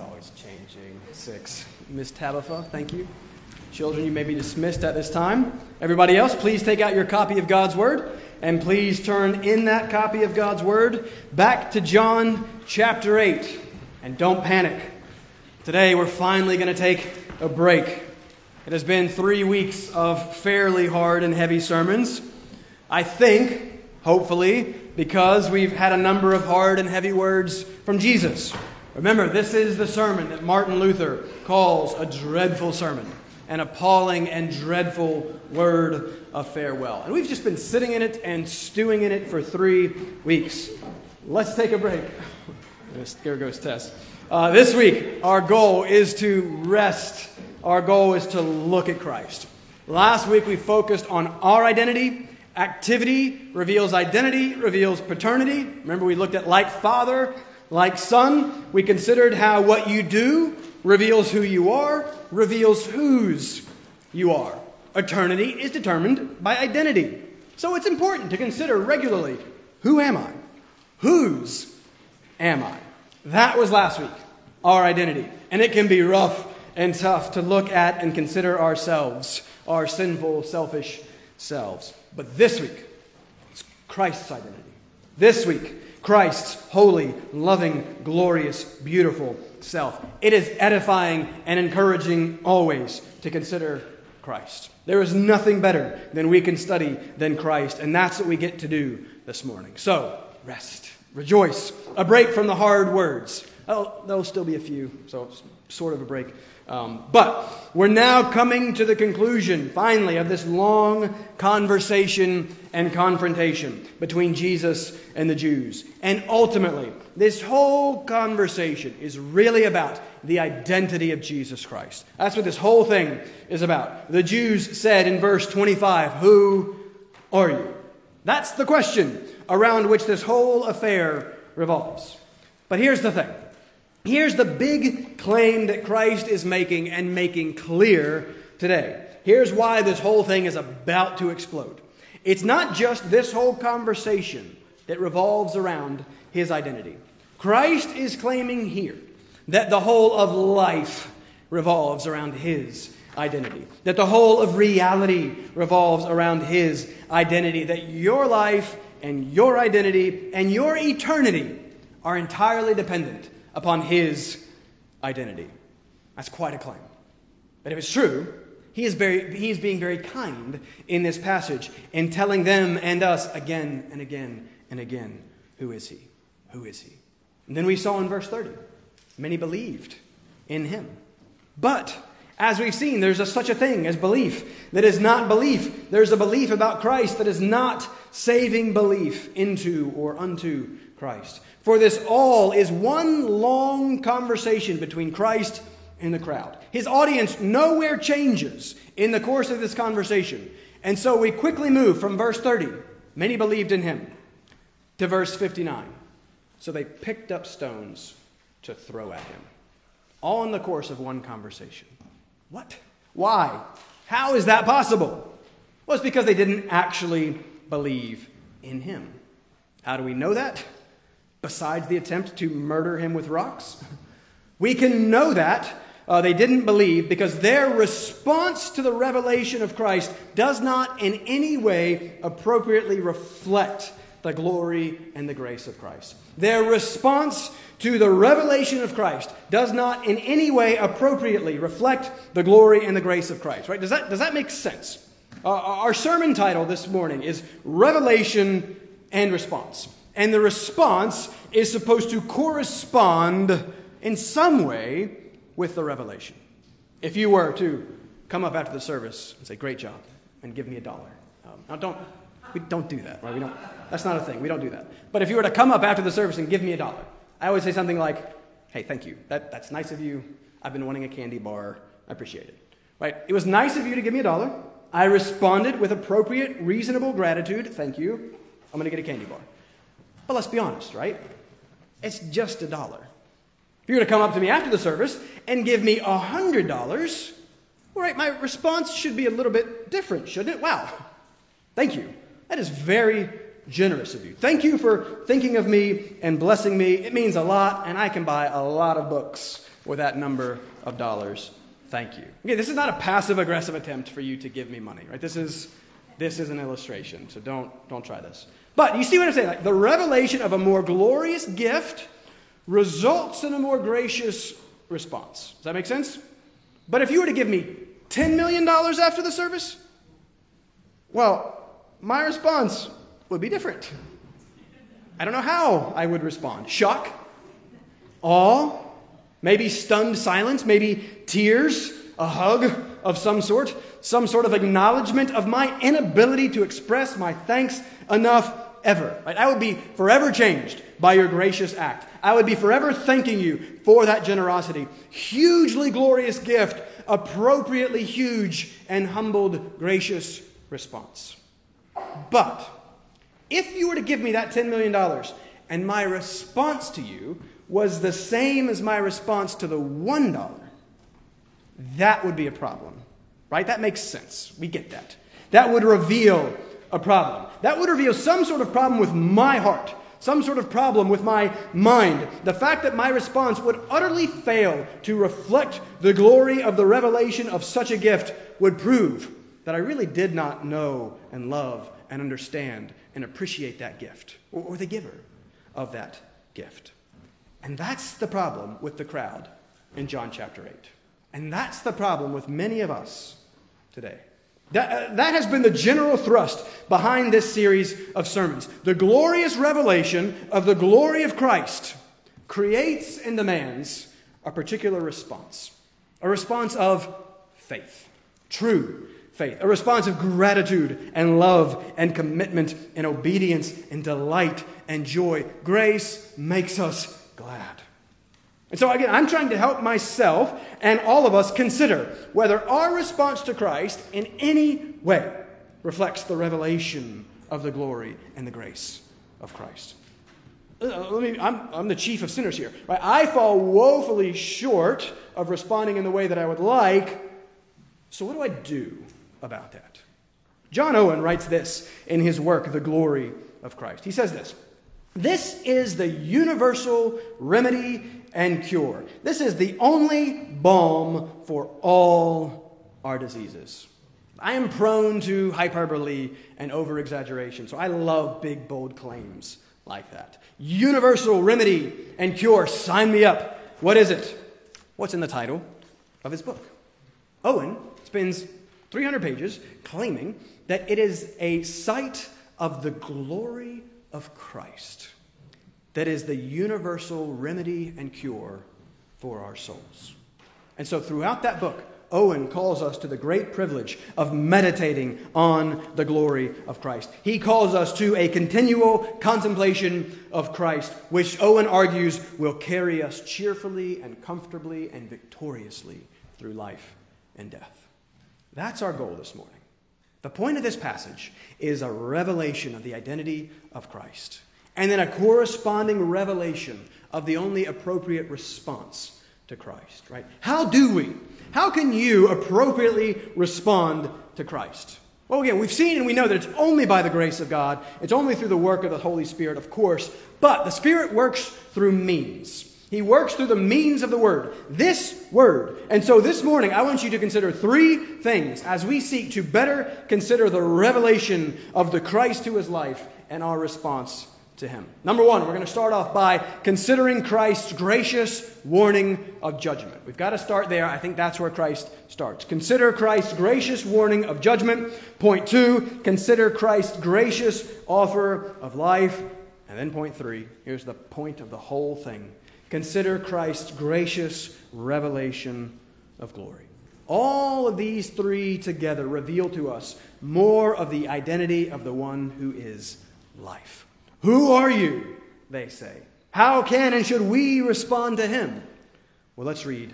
always changing. Six. Miss Tabitha, thank you. Children, you may be dismissed at this time. Everybody else, please take out your copy of God's Word and please turn in that copy of God's Word back to John chapter 8. And don't panic. Today, we're finally going to take a break. It has been three weeks of fairly hard and heavy sermons. I think, hopefully, because we've had a number of hard and heavy words from Jesus. Remember, this is the sermon that Martin Luther calls a dreadful sermon, an appalling and dreadful word of farewell. And we've just been sitting in it and stewing in it for three weeks. Let's take a break. There goes Tess. Uh, this week, our goal is to rest. Our goal is to look at Christ. Last week, we focused on our identity. Activity reveals identity, reveals paternity. Remember, we looked at like father, like son. We considered how what you do reveals who you are, reveals whose you are. Eternity is determined by identity. So it's important to consider regularly who am I? Whose am I? That was last week, our identity. And it can be rough and tough to look at and consider ourselves, our sinful, selfish selves. But this week, it's Christ's identity. This week, Christ's holy, loving, glorious, beautiful self. It is edifying and encouraging always to consider Christ. There is nothing better than we can study than Christ, and that's what we get to do this morning. So, rest, rejoice, a break from the hard words. Oh, there'll still be a few, so sort of a break. Um, but we're now coming to the conclusion, finally, of this long conversation and confrontation between Jesus and the Jews. And ultimately, this whole conversation is really about the identity of Jesus Christ. That's what this whole thing is about. The Jews said in verse 25, Who are you? That's the question around which this whole affair revolves. But here's the thing Here's the big claim that Christ is making and making clear today. Here's why this whole thing is about to explode. It's not just this whole conversation that revolves around his identity. Christ is claiming here that the whole of life revolves around his identity, that the whole of reality revolves around his identity, that your life and your identity and your eternity are entirely dependent upon his identity. That's quite a claim. But if it's true, he is, very, he is being very kind in this passage in telling them and us again and again and again who is he? Who is he? And then we saw in verse 30 many believed in him. But as we've seen, there's a, such a thing as belief that is not belief. There's a belief about Christ that is not saving belief into or unto Christ. For this all is one long conversation between Christ and the crowd. His audience nowhere changes in the course of this conversation. And so we quickly move from verse 30, many believed in him, to verse 59. So they picked up stones to throw at him, all in the course of one conversation. What? Why? How is that possible? Well, it's because they didn't actually believe in him. How do we know that? Besides the attempt to murder him with rocks? We can know that uh, they didn't believe because their response to the revelation of Christ does not in any way appropriately reflect the glory and the grace of Christ. Their response to the revelation of Christ does not in any way appropriately reflect the glory and the grace of Christ. Right? Does that, does that make sense? Uh, our sermon title this morning is Revelation and Response. And the response is supposed to correspond in some way with the revelation. If you were to come up after the service and say, Great job, and give me a dollar. Um, now, don't, we don't do that, right? We don't, that's not a thing. We don't do that. But if you were to come up after the service and give me a dollar, I always say something like, Hey, thank you. That, that's nice of you. I've been wanting a candy bar. I appreciate it. Right? It was nice of you to give me a dollar. I responded with appropriate, reasonable gratitude. Thank you. I'm going to get a candy bar. But let's be honest, right? It's just a dollar. If you were to come up to me after the service and give me a hundred dollars, all right, my response should be a little bit different, shouldn't it? Wow, thank you. That is very generous of you. Thank you for thinking of me and blessing me. It means a lot, and I can buy a lot of books with that number of dollars. Thank you. Okay, this is not a passive aggressive attempt for you to give me money, right? This is this is an illustration, so don't don't try this. But you see what I'm saying? Like the revelation of a more glorious gift results in a more gracious response. Does that make sense? But if you were to give me $10 million after the service, well, my response would be different. I don't know how I would respond. Shock, awe, maybe stunned silence, maybe tears, a hug of some sort, some sort of acknowledgement of my inability to express my thanks enough ever. Right? I would be forever changed by your gracious act. I would be forever thanking you for that generosity. Hugely glorious gift, appropriately huge and humbled, gracious response. But if you were to give me that $10 million and my response to you was the same as my response to the $1, that would be a problem. Right? That makes sense. We get that. That would reveal a problem. That would reveal some sort of problem with my heart, some sort of problem with my mind. The fact that my response would utterly fail to reflect the glory of the revelation of such a gift would prove that I really did not know and love and understand and appreciate that gift or, or the giver of that gift. And that's the problem with the crowd in John chapter 8. And that's the problem with many of us today. That, uh, that has been the general thrust behind this series of sermons. The glorious revelation of the glory of Christ creates and demands a particular response a response of faith, true faith, a response of gratitude and love and commitment and obedience and delight and joy. Grace makes us glad. And so, again, I'm trying to help myself and all of us consider whether our response to Christ in any way reflects the revelation of the glory and the grace of Christ. Uh, let me, I'm, I'm the chief of sinners here. Right? I fall woefully short of responding in the way that I would like. So, what do I do about that? John Owen writes this in his work, The Glory of Christ. He says this This is the universal remedy and cure. This is the only balm for all our diseases. I am prone to hyperbole and over exaggeration, so I love big, bold claims like that. Universal remedy and cure, sign me up. What is it? What's in the title of his book? Owen spends 300 pages claiming that it is a sight of the glory of Christ that is the universal remedy and cure for our souls. And so, throughout that book, Owen calls us to the great privilege of meditating on the glory of Christ. He calls us to a continual contemplation of Christ, which Owen argues will carry us cheerfully and comfortably and victoriously through life and death. That's our goal this morning. The point of this passage is a revelation of the identity of Christ and then a corresponding revelation of the only appropriate response to Christ, right? How do we? How can you appropriately respond to Christ? Well, again, we've seen and we know that it's only by the grace of God. It's only through the work of the Holy Spirit, of course. But the Spirit works through means. He works through the means of the Word, this Word. And so this morning, I want you to consider three things as we seek to better consider the revelation of the Christ to his life and our response to him. Number one, we're going to start off by considering Christ's gracious warning of judgment. We've got to start there. I think that's where Christ starts. Consider Christ's gracious warning of judgment. Point two, consider Christ's gracious offer of life. And then point three, here's the point of the whole thing consider Christ's gracious revelation of glory. All of these three together reveal to us more of the identity of the one who is life. Who are you? They say. How can and should we respond to him? Well, let's read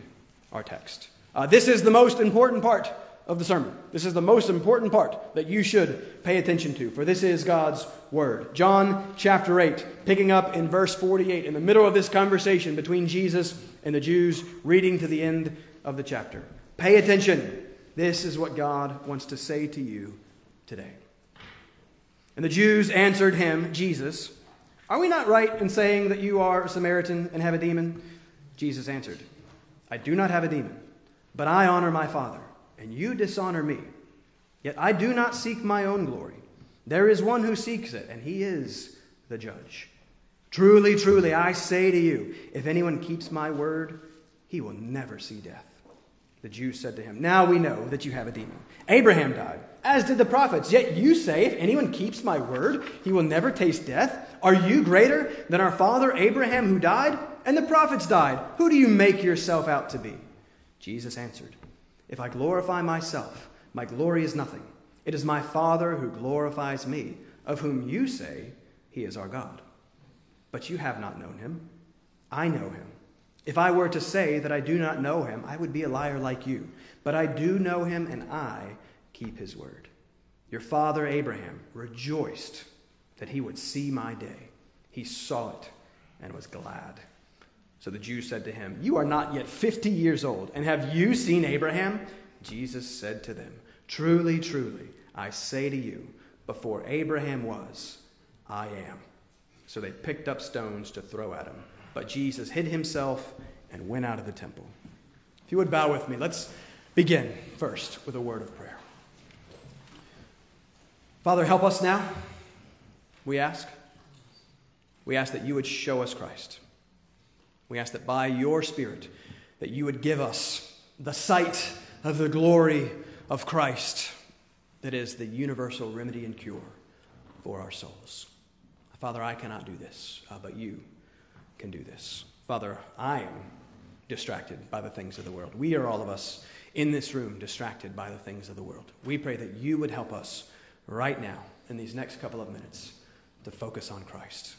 our text. Uh, this is the most important part of the sermon. This is the most important part that you should pay attention to, for this is God's word. John chapter 8, picking up in verse 48, in the middle of this conversation between Jesus and the Jews, reading to the end of the chapter. Pay attention. This is what God wants to say to you today. And the Jews answered him, Jesus, Are we not right in saying that you are a Samaritan and have a demon? Jesus answered, I do not have a demon, but I honor my Father, and you dishonor me. Yet I do not seek my own glory. There is one who seeks it, and he is the judge. Truly, truly, I say to you, if anyone keeps my word, he will never see death. The Jews said to him, Now we know that you have a demon. Abraham died, as did the prophets. Yet you say, If anyone keeps my word, he will never taste death. Are you greater than our father Abraham who died? And the prophets died. Who do you make yourself out to be? Jesus answered, If I glorify myself, my glory is nothing. It is my Father who glorifies me, of whom you say he is our God. But you have not known him. I know him. If I were to say that I do not know him, I would be a liar like you. But I do know him, and I keep his word. Your father Abraham rejoiced that he would see my day. He saw it and was glad. So the Jews said to him, You are not yet 50 years old, and have you seen Abraham? Jesus said to them, Truly, truly, I say to you, before Abraham was, I am. So they picked up stones to throw at him. But Jesus hid himself and went out of the temple. If you would bow with me, let's begin first with a word of prayer. Father, help us now, we ask. We ask that you would show us Christ. We ask that by your Spirit, that you would give us the sight of the glory of Christ that is the universal remedy and cure for our souls. Father, I cannot do this, uh, but you can do this. Father, I am distracted by the things of the world. We are all of us in this room distracted by the things of the world. We pray that you would help us right now, in these next couple of minutes, to focus on Christ,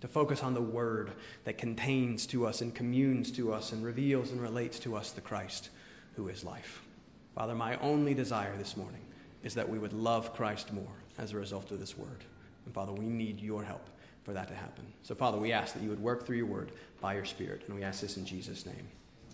to focus on the word that contains to us and communes to us and reveals and relates to us the Christ who is life. Father, my only desire this morning is that we would love Christ more as a result of this word. And Father, we need your help for that to happen. So, Father, we ask that you would work through your word by your Spirit, and we ask this in Jesus' name.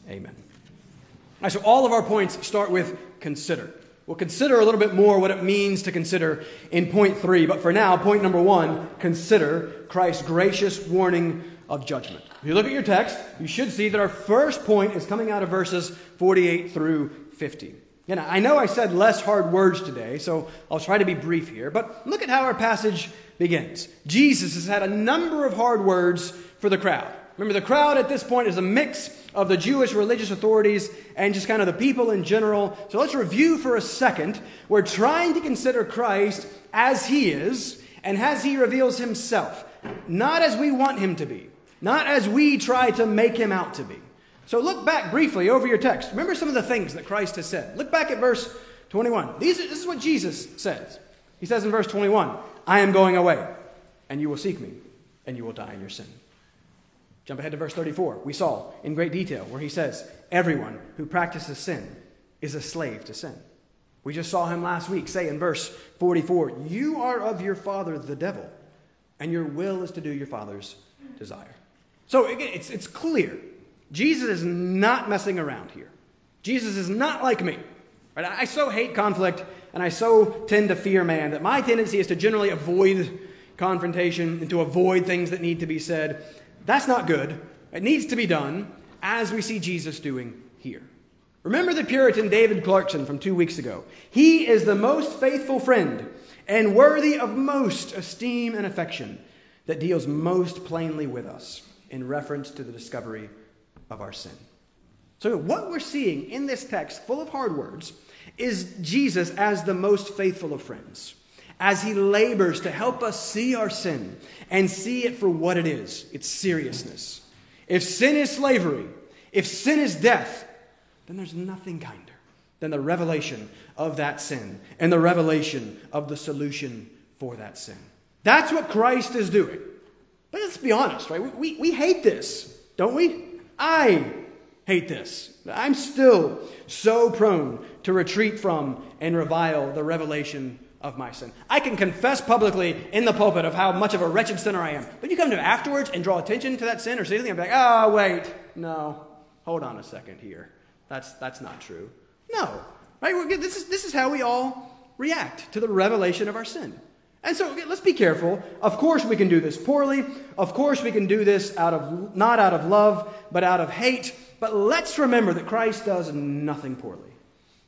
Amen. All right, so all of our points start with consider. We'll consider a little bit more what it means to consider in point three, but for now, point number one consider Christ's gracious warning of judgment. If you look at your text, you should see that our first point is coming out of verses 48 through 50. And I know I said less hard words today, so I'll try to be brief here, but look at how our passage begins. Jesus has had a number of hard words for the crowd. Remember, the crowd at this point is a mix of the Jewish religious authorities and just kind of the people in general. So let's review for a second. We're trying to consider Christ as he is and as he reveals himself, not as we want him to be, not as we try to make him out to be. So look back briefly over your text. Remember some of the things that Christ has said. Look back at verse 21. These, this is what Jesus says. He says in verse 21 I am going away, and you will seek me, and you will die in your sin. Jump ahead to verse 34. We saw in great detail where he says, Everyone who practices sin is a slave to sin. We just saw him last week say in verse 44, You are of your father, the devil, and your will is to do your father's desire. So again, it's, it's clear Jesus is not messing around here. Jesus is not like me. Right? I so hate conflict and I so tend to fear man that my tendency is to generally avoid confrontation and to avoid things that need to be said. That's not good. It needs to be done as we see Jesus doing here. Remember the Puritan David Clarkson from two weeks ago. He is the most faithful friend and worthy of most esteem and affection that deals most plainly with us in reference to the discovery of our sin. So, what we're seeing in this text, full of hard words, is Jesus as the most faithful of friends, as he labors to help us see our sin and see it for what it is its seriousness. If sin is slavery, if sin is death, then there's nothing kinder than the revelation of that sin and the revelation of the solution for that sin. That's what Christ is doing. But let's be honest, right? We, we, we hate this, don't we? I hate this. I'm still so prone to retreat from and revile the revelation of my sin. I can confess publicly in the pulpit of how much of a wretched sinner I am. But you come to afterwards and draw attention to that sin or say something, I'm like, oh, wait, no, hold on a second here. That's, that's not true. No, right? This is, this is how we all react to the revelation of our sin. And so let's be careful. Of course, we can do this poorly. Of course, we can do this out of not out of love, but out of hate but let's remember that Christ does nothing poorly,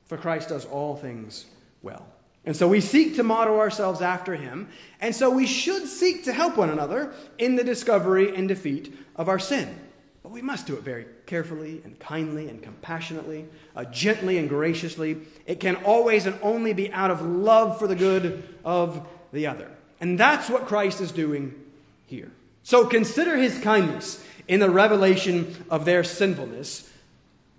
for Christ does all things well. And so we seek to model ourselves after him, and so we should seek to help one another in the discovery and defeat of our sin. But we must do it very carefully and kindly and compassionately, uh, gently and graciously. It can always and only be out of love for the good of the other. And that's what Christ is doing here. So consider his kindness in the revelation of their sinfulness,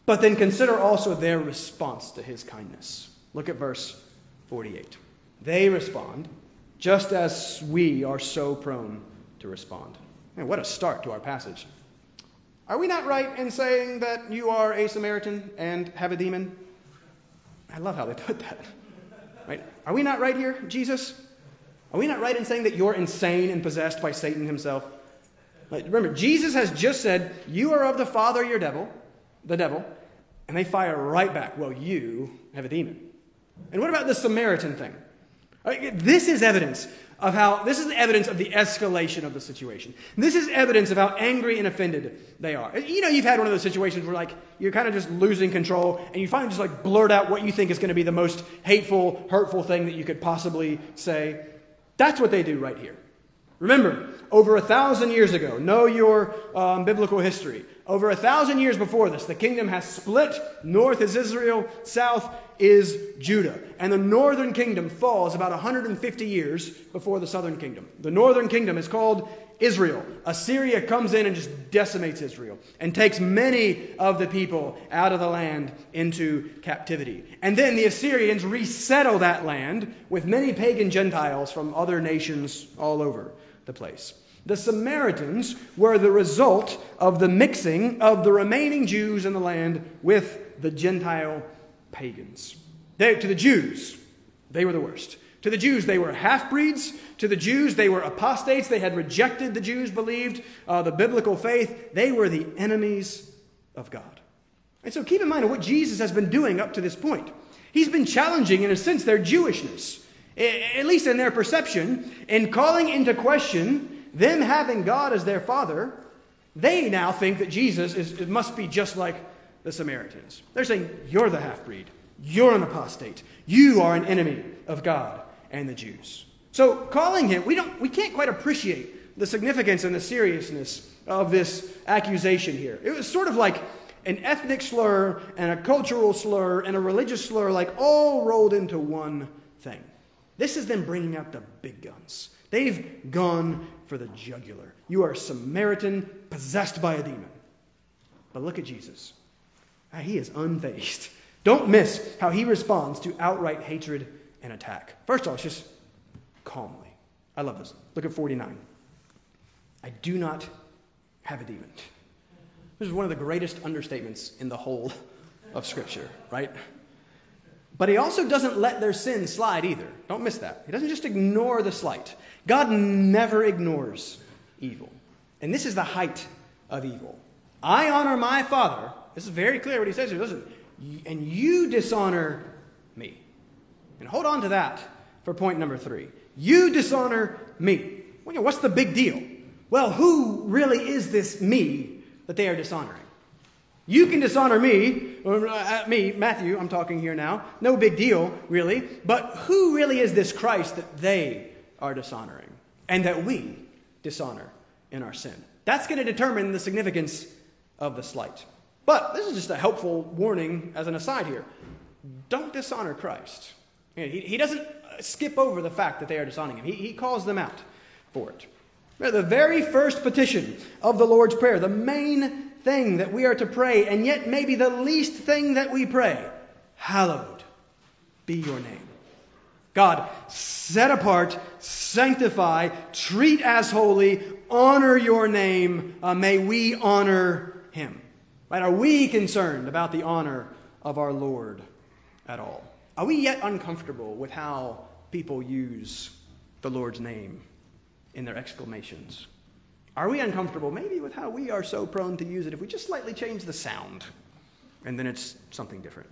but then consider also their response to his kindness. Look at verse 48. They respond just as we are so prone to respond. Man, what a start to our passage. Are we not right in saying that you are a Samaritan and have a demon? I love how they put that. Right? Are we not right here, Jesus? Are we not right in saying that you're insane and possessed by Satan himself? Like, remember, Jesus has just said, You are of the father, your devil, the devil, and they fire right back, Well, you have a demon. And what about the Samaritan thing? This is evidence of how, this is evidence of the escalation of the situation. This is evidence of how angry and offended they are. You know, you've had one of those situations where, like, you're kind of just losing control and you finally just, like, blurt out what you think is going to be the most hateful, hurtful thing that you could possibly say. That's what they do right here. Remember, over a thousand years ago, know your um, biblical history. Over a thousand years before this, the kingdom has split. North is Israel, south is Judah. And the northern kingdom falls about 150 years before the southern kingdom. The northern kingdom is called Israel. Assyria comes in and just decimates Israel and takes many of the people out of the land into captivity. And then the Assyrians resettle that land with many pagan Gentiles from other nations all over the place. The Samaritans were the result of the mixing of the remaining Jews in the land with the Gentile pagans. They, to the Jews, they were the worst. To the Jews, they were half breeds. To the Jews, they were apostates. They had rejected, the Jews believed, uh, the biblical faith. They were the enemies of God. And so keep in mind what Jesus has been doing up to this point. He's been challenging, in a sense, their Jewishness, at least in their perception, and calling into question them having God as their father. They now think that Jesus is, must be just like the Samaritans. They're saying, You're the half breed. You're an apostate. You are an enemy of God and the Jews. So calling him, we, don't, we can't quite appreciate the significance and the seriousness of this accusation here. It was sort of like an ethnic slur and a cultural slur and a religious slur, like all rolled into one thing. This is them bringing out the big guns. They've gone for the jugular. You are a Samaritan possessed by a demon. But look at Jesus. He is unfazed. Don't miss how he responds to outright hatred and attack. First of all, it's just calmly. I love this. Look at 49. I do not have a demon. This is one of the greatest understatements in the whole of Scripture, right? But he also doesn't let their sin slide either. Don't miss that. He doesn't just ignore the slight. God never ignores evil. And this is the height of evil. I honor my Father. This is very clear what he says here. Listen, and you dishonor me. And hold on to that for point number three. You dishonor me. What's the big deal? Well, who really is this me that they are dishonoring? You can dishonor me, uh, me, Matthew, I'm talking here now. No big deal, really. But who really is this Christ that they are dishonoring and that we dishonor in our sin? That's going to determine the significance of the slight. But this is just a helpful warning as an aside here. Don't dishonor Christ. He, he doesn't skip over the fact that they are dishonoring him, he, he calls them out for it. The very first petition of the Lord's Prayer, the main thing that we are to pray, and yet maybe the least thing that we pray Hallowed be your name. God, set apart, sanctify, treat as holy, honor your name. Uh, may we honor him. Right? Are we concerned about the honor of our Lord at all? Are we yet uncomfortable with how people use the Lord's name in their exclamations? Are we uncomfortable maybe with how we are so prone to use it if we just slightly change the sound and then it's something different?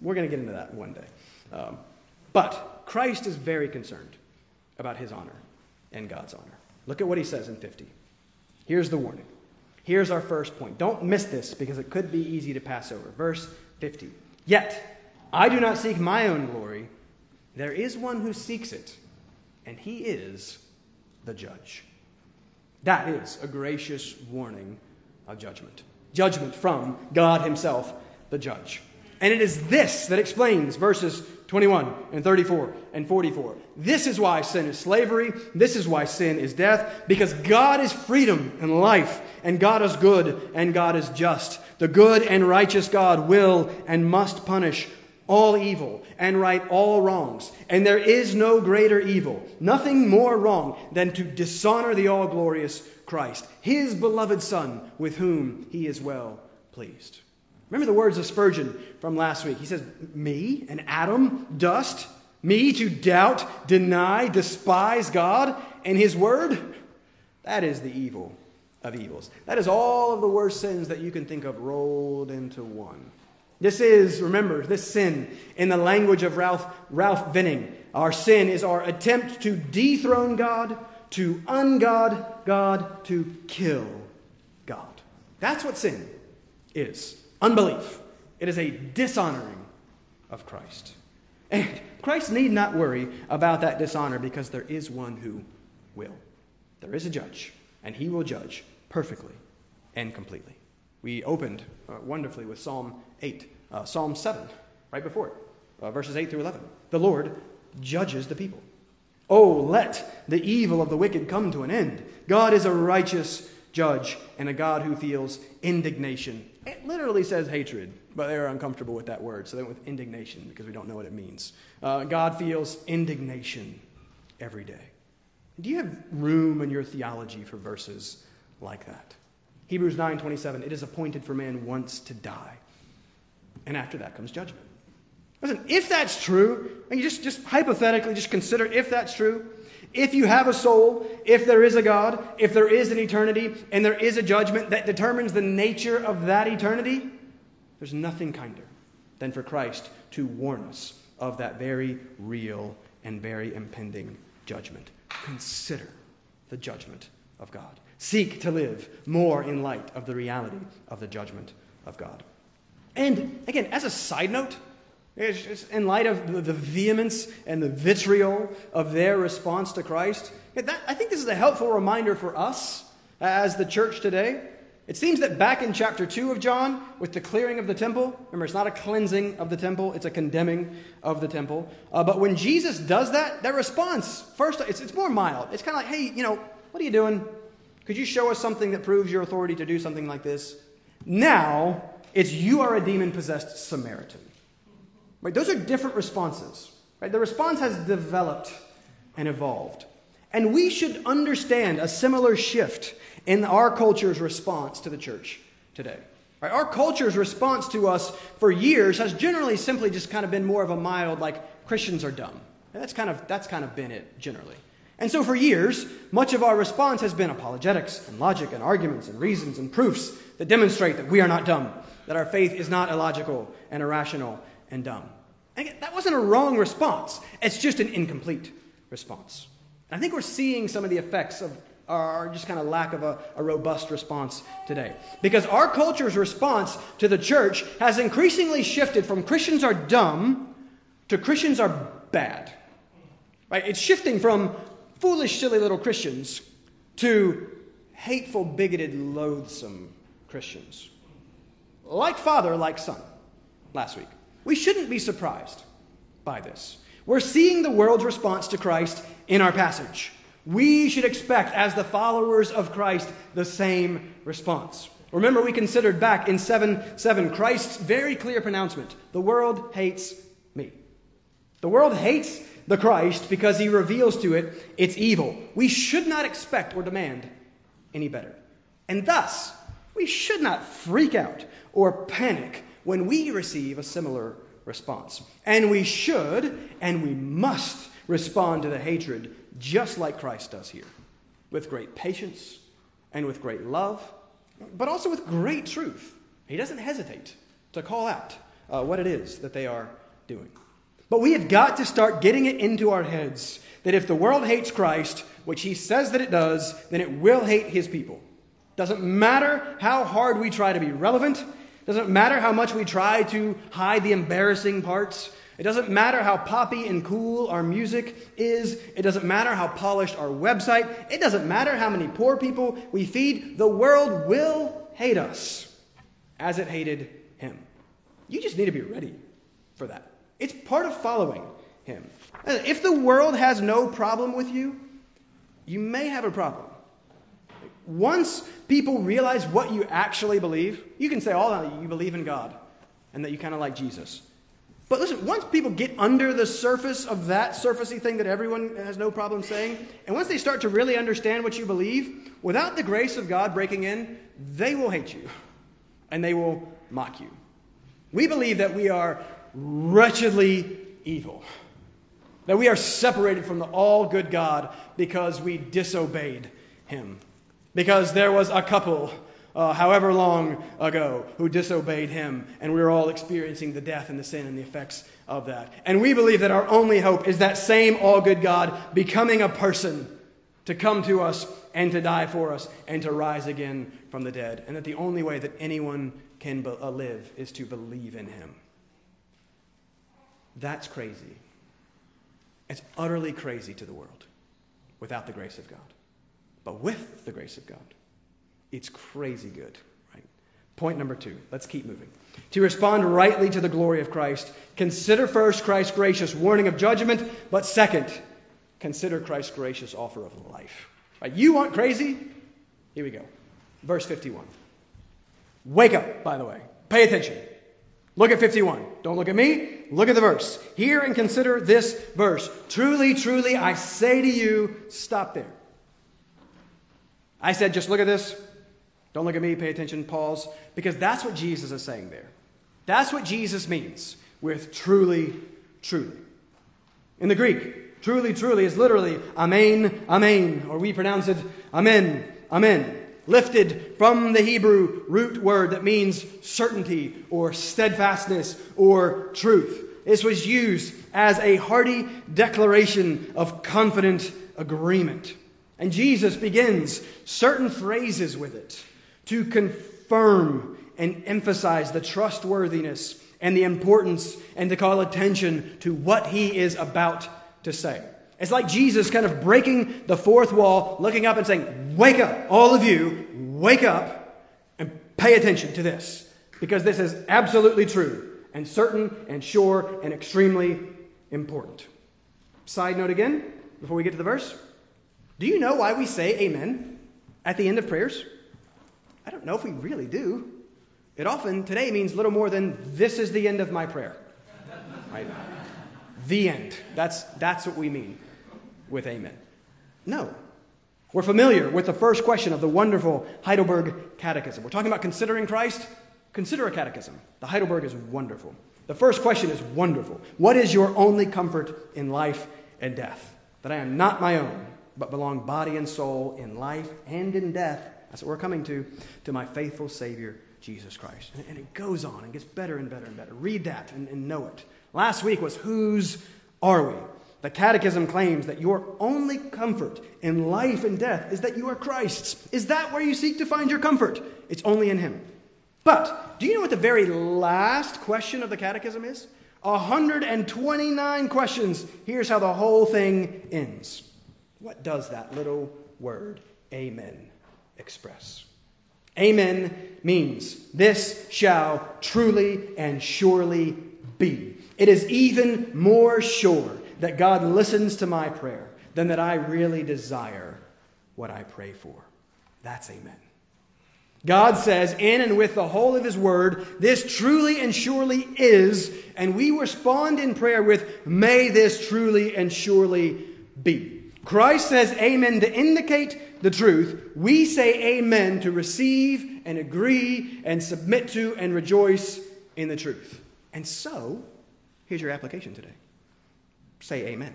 We're going to get into that one day. Um, but Christ is very concerned about his honor and God's honor. Look at what he says in 50. Here's the warning Here's our first point. Don't miss this because it could be easy to pass over. Verse 50. Yet, I do not seek my own glory. There is one who seeks it, and he is the judge. That is a gracious warning of judgment. Judgment from God Himself, the judge. And it is this that explains verses 21 and 34 and 44. This is why sin is slavery. This is why sin is death. Because God is freedom and life, and God is good, and God is just. The good and righteous God will and must punish all evil and right all wrongs. And there is no greater evil, nothing more wrong than to dishonor the all glorious Christ, his beloved Son, with whom he is well pleased. Remember the words of Spurgeon from last week. He says, Me, an Adam, dust, me to doubt, deny, despise God and his word? That is the evil of evils. That is all of the worst sins that you can think of rolled into one. This is, remember, this sin, in the language of Ralph, Ralph Venning, our sin is our attempt to dethrone God, to ungod God, to kill God. That's what sin is unbelief. It is a dishonoring of Christ. And Christ need not worry about that dishonor because there is one who will. There is a judge, and he will judge perfectly and completely. We opened uh, wonderfully with Psalm 8, uh, Psalm 7, right before it, uh, verses 8 through 11. The Lord judges the people. Oh, let the evil of the wicked come to an end. God is a righteous judge and a God who feels indignation. It literally says hatred, but they're uncomfortable with that word, so they went with indignation because we don't know what it means. Uh, God feels indignation every day. Do you have room in your theology for verses like that? Hebrews 9:27 It is appointed for man once to die. And after that comes judgment. Listen, if that's true, and you just, just hypothetically just consider if that's true, if you have a soul, if there is a God, if there is an eternity, and there is a judgment that determines the nature of that eternity, there's nothing kinder than for Christ to warn us of that very real and very impending judgment. Consider the judgment of God. Seek to live more in light of the reality of the judgment of God. And again, as a side note, in light of the vehemence and the vitriol of their response to Christ, that, I think this is a helpful reminder for us as the church today. It seems that back in chapter 2 of John, with the clearing of the temple, remember, it's not a cleansing of the temple, it's a condemning of the temple. Uh, but when Jesus does that, that response, first, it's, it's more mild. It's kind of like, hey, you know, what are you doing? Could you show us something that proves your authority to do something like this? Now, it's you are a demon possessed Samaritan. Right? Those are different responses. Right? The response has developed and evolved. And we should understand a similar shift in our culture's response to the church today. Right? Our culture's response to us for years has generally simply just kind of been more of a mild, like, Christians are dumb. And that's kind of, that's kind of been it, generally. And so, for years, much of our response has been apologetics and logic and arguments and reasons and proofs that demonstrate that we are not dumb, that our faith is not illogical and irrational and dumb. And again, that wasn't a wrong response, it's just an incomplete response. And I think we're seeing some of the effects of our just kind of lack of a, a robust response today. Because our culture's response to the church has increasingly shifted from Christians are dumb to Christians are bad. Right? It's shifting from foolish, silly little Christians to hateful, bigoted, loathsome Christians. Like father, like son, last week. We shouldn't be surprised by this. We're seeing the world's response to Christ in our passage. We should expect, as the followers of Christ, the same response. Remember, we considered back in 7 7 Christ's very clear pronouncement the world hates me. The world hates the Christ because he reveals to it its evil. We should not expect or demand any better. And thus, we should not freak out or panic when we receive a similar response. And we should and we must respond to the hatred just like Christ does here, with great patience and with great love, but also with great truth. He doesn't hesitate to call out uh, what it is that they are doing. But we have got to start getting it into our heads that if the world hates Christ, which he says that it does, then it will hate his people. Doesn't matter how hard we try to be relevant. Doesn't matter how much we try to hide the embarrassing parts. It doesn't matter how poppy and cool our music is. It doesn't matter how polished our website. It doesn't matter how many poor people we feed. The world will hate us as it hated him. You just need to be ready for that. It's part of following him. If the world has no problem with you, you may have a problem. Once people realize what you actually believe, you can say oh, all that you believe in God and that you kind of like Jesus. But listen, once people get under the surface of that surfacey thing that everyone has no problem saying, and once they start to really understand what you believe, without the grace of God breaking in, they will hate you and they will mock you. We believe that we are wretchedly evil, that we are separated from the all good God because we disobeyed him. Because there was a couple uh, however long ago, who disobeyed him, and we are all experiencing the death and the sin and the effects of that. And we believe that our only hope is that same all good God becoming a person to come to us and to die for us and to rise again from the dead. And that the only way that anyone can be- uh, live is to believe in him. That's crazy. It's utterly crazy to the world without the grace of God. But with the grace of God, it's crazy good, right? Point number two. Let's keep moving. To respond rightly to the glory of Christ, consider first Christ's gracious warning of judgment, but second, consider Christ's gracious offer of life. Right? You want crazy? Here we go. Verse 51. Wake up, by the way. Pay attention. Look at 51. Don't look at me. Look at the verse. Hear and consider this verse. Truly, truly, I say to you, stop there. I said, just look at this. Don't look at me, pay attention, pause, because that's what Jesus is saying there. That's what Jesus means with truly, truly. In the Greek, truly, truly is literally amen, amen, or we pronounce it amen, amen. Lifted from the Hebrew root word that means certainty or steadfastness or truth. This was used as a hearty declaration of confident agreement. And Jesus begins certain phrases with it to confirm and emphasize the trustworthiness and the importance and to call attention to what he is about to say. It's like Jesus kind of breaking the fourth wall, looking up and saying, Wake up, all of you, wake up and pay attention to this because this is absolutely true and certain and sure and extremely important. Side note again, before we get to the verse. Do you know why we say amen at the end of prayers? I don't know if we really do. It often today means little more than this is the end of my prayer. Right? The end. That's, that's what we mean with amen. No. We're familiar with the first question of the wonderful Heidelberg Catechism. We're talking about considering Christ. Consider a catechism. The Heidelberg is wonderful. The first question is wonderful. What is your only comfort in life and death? That I am not my own, but belong body and soul in life and in death that's what we're coming to, to my faithful Savior, Jesus Christ. And, it goes on and gets better and better and better. Read that and, and know it. Last week was Whose Are We? The Catechism claims that your only comfort in life and death is that you are Christ's. Is that where you seek to find your comfort? It's only in Him. But do you know what the very last question of the Catechism is? 129 questions. Here's how the whole thing ends. What does that little word, Amen, express. Amen means this shall truly and surely be. It is even more sure that God listens to my prayer than that I really desire what I pray for. That's amen. God says, in and with the whole of His Word, this truly and surely is, and we respond in prayer with, may this truly and surely be. Christ says amen to indicate the truth. We say amen to receive and agree and submit to and rejoice in the truth. And so, here's your application today say amen.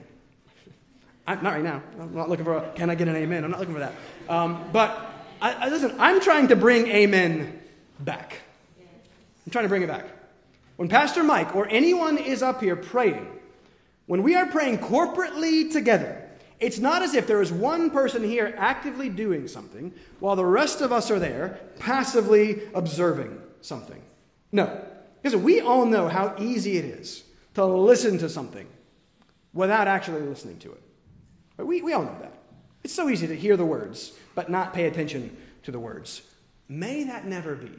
I'm, not right now. I'm not looking for a, can I get an amen? I'm not looking for that. Um, but I, I, listen, I'm trying to bring amen back. I'm trying to bring it back. When Pastor Mike or anyone is up here praying, when we are praying corporately together, It's not as if there is one person here actively doing something while the rest of us are there passively observing something. No. Because we all know how easy it is to listen to something without actually listening to it. We, we all know that. It's so easy to hear the words, but not pay attention to the words. May that never be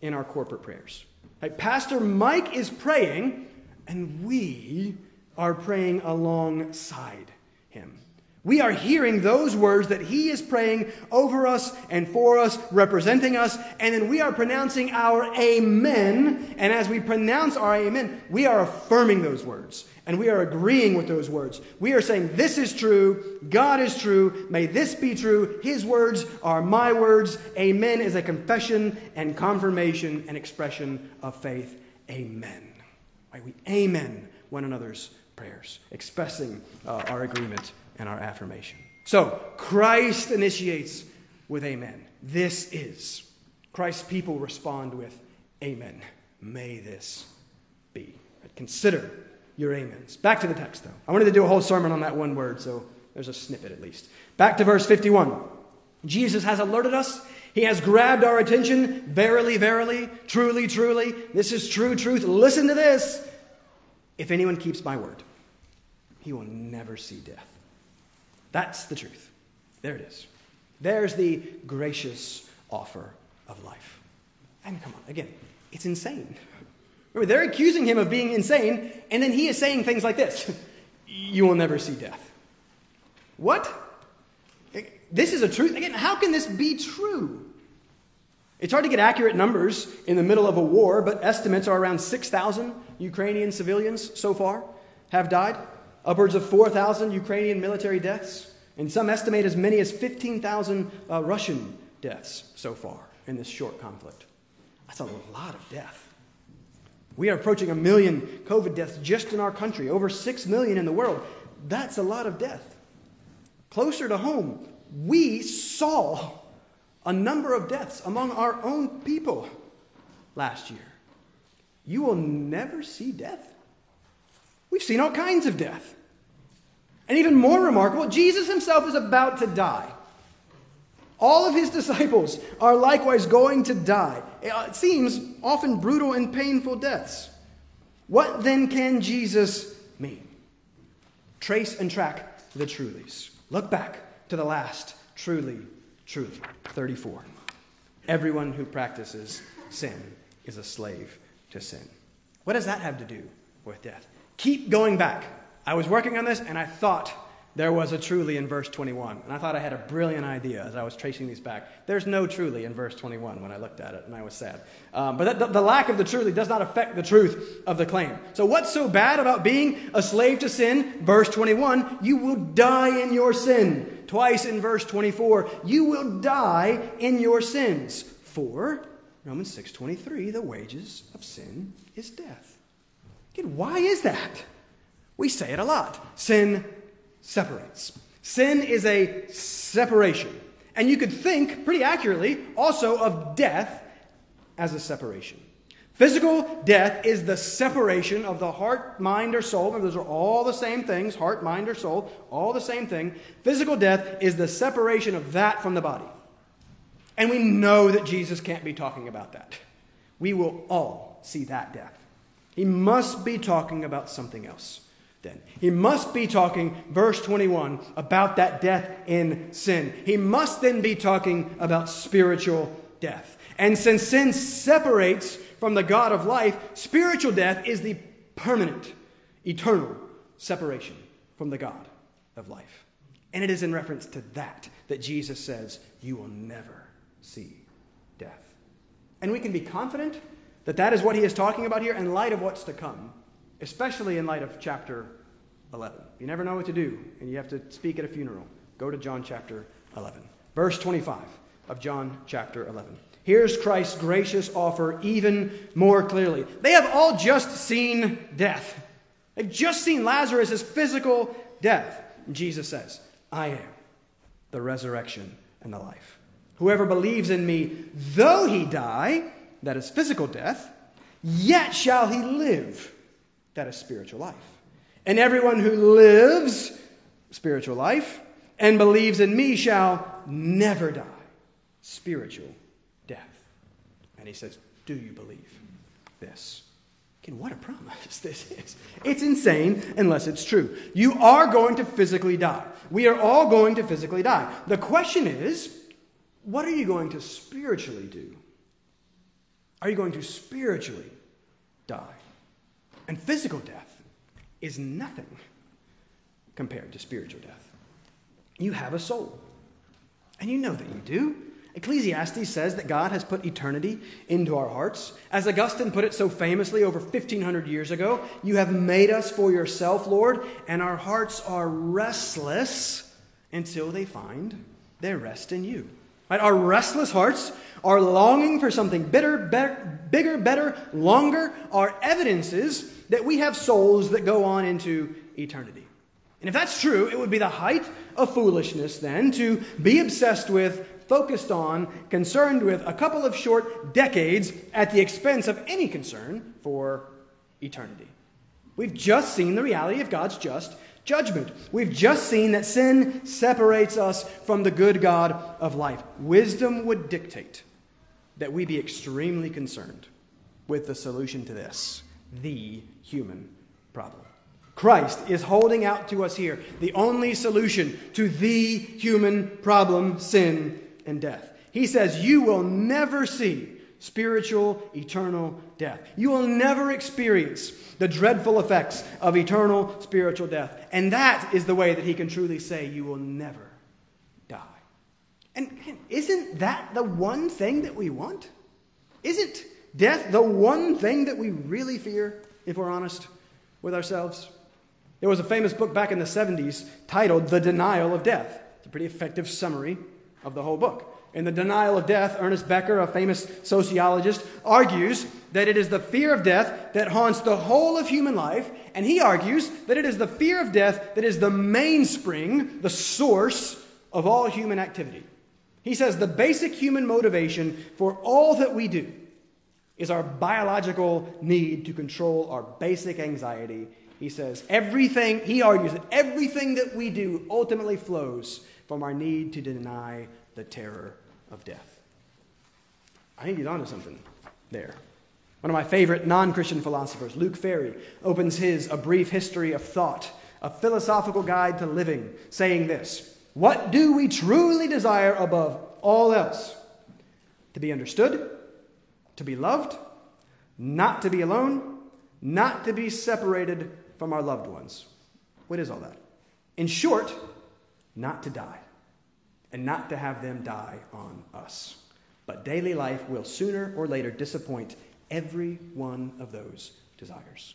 in our corporate prayers. Right? Pastor Mike is praying, and we are praying alongside him. We are hearing those words that He is praying over us and for us, representing us, and then we are pronouncing our Amen. And as we pronounce our Amen, we are affirming those words and we are agreeing with those words. We are saying, This is true, God is true, may this be true, His words are my words. Amen is a confession and confirmation and expression of faith. Amen. Right? We amen one another's prayers, expressing uh, our agreement and our affirmation. So, Christ initiates with amen. This is. Christ's people respond with amen. May this be. Consider your amens. Back to the text, though. I wanted to do a whole sermon on that one word, so there's a snippet at least. Back to verse 51. Jesus has alerted us. He has grabbed our attention. Verily, verily, truly, truly. This is true truth. Listen to this. If anyone keeps my word, he will never see death. That's the truth. There it is. There's the gracious offer of life. And come on, again, it's insane. Remember, they're accusing him of being insane, and then he is saying things like this You will never see death. What? This is a truth. Again, how can this be true? It's hard to get accurate numbers in the middle of a war, but estimates are around 6,000 Ukrainian civilians so far have died upwards of 4,000 Ukrainian military deaths, and some estimate as many as 15,000 uh, Russian deaths so far in this short conflict. That's a lot of death. We are approaching a million COVID deaths just in our country, over 6 million in the world. That's a lot of death. Closer to home, we saw a number of deaths among our own people last year. You will never see death. We've seen all kinds of death. And even more remarkable, Jesus himself is about to die. All of his disciples are likewise going to die. It seems often brutal and painful deaths. What then can Jesus mean? Trace and track the trulies. Look back to the last truly, truly, 34. Everyone who practices sin is a slave to sin. What does that have to do with death? Keep going back I was working on this and I thought there was a truly in verse 21. And I thought I had a brilliant idea as I was tracing these back. There's no truly in verse 21 when I looked at it, and I was sad. Um, but the, the lack of the truly does not affect the truth of the claim. So, what's so bad about being a slave to sin? Verse 21 you will die in your sin. Twice in verse 24, you will die in your sins. For, Romans 6.23, the wages of sin is death. Again, why is that? We say it a lot. Sin separates. Sin is a separation. And you could think pretty accurately also of death as a separation. Physical death is the separation of the heart, mind, or soul. Those are all the same things heart, mind, or soul, all the same thing. Physical death is the separation of that from the body. And we know that Jesus can't be talking about that. We will all see that death. He must be talking about something else then. He must be talking, verse 21, about that death in sin. He must then be talking about spiritual death. And since sin separates from the God of life, spiritual death is the permanent, eternal separation from the God of life. And it is in reference to that that Jesus says, You will never see death. And we can be confident that that is what he is talking about here in light of what's to come especially in light of chapter 11. You never know what to do, and you have to speak at a funeral. Go to John chapter 11. Verse 25 of John chapter 11. Here's Christ's gracious offer even more clearly. They have all just seen death. They've just seen Lazarus' physical death. And Jesus says, I am the resurrection and the life. Whoever believes in me, though he die, that is physical death, yet shall he live that is spiritual life. And everyone who lives, spiritual life, and believes in me shall never die. Spiritual death. And he says, Do you believe this? Again, what a promise this is. It's insane unless it's true. You are going to physically die. We are all going to physically die. The question is, what are you going to spiritually do? Are you going to spiritually die? And physical death is nothing compared to spiritual death. You have a soul, and you know that you do. Ecclesiastes says that God has put eternity into our hearts. As Augustine put it so famously over 1500 years ago, you have made us for yourself, Lord, and our hearts are restless until they find their rest in you. Right? Our restless hearts are longing for something bitter, better, bigger, better, longer, are evidences that we have souls that go on into eternity. And if that's true, it would be the height of foolishness then to be obsessed with, focused on, concerned with a couple of short decades at the expense of any concern for eternity. We've just seen the reality of God's just judgment. We've just seen that sin separates us from the good God of life. Wisdom would dictate that we be extremely concerned with the solution to this the human problem. Christ is holding out to us here the only solution to the human problem, sin and death. He says, You will never see spiritual, eternal death. You will never experience the dreadful effects of eternal spiritual death. And that is the way that he can truly say, You will never die. And isn't that the one thing that we want? Isn't death the one thing that we really fear, if we're honest with ourselves? There was a famous book back in the 70s titled The Denial of Death. It's a pretty effective summary of the whole book. In The Denial of Death, Ernest Becker, a famous sociologist, argues that it is the fear of death that haunts the whole of human life, and he argues that it is the fear of death that is the mainspring, the source of all human activity. He says the basic human motivation for all that we do is our biological need to control our basic anxiety. He says everything, he argues that everything that we do ultimately flows from our need to deny the terror of death. I think he's onto something there. One of my favorite non Christian philosophers, Luc Ferry, opens his A Brief History of Thought, a philosophical guide to living, saying this What do we truly desire above all else? To be understood, to be loved, not to be alone, not to be separated from our loved ones. What is all that? In short, not to die and not to have them die on us. But daily life will sooner or later disappoint every one of those desires.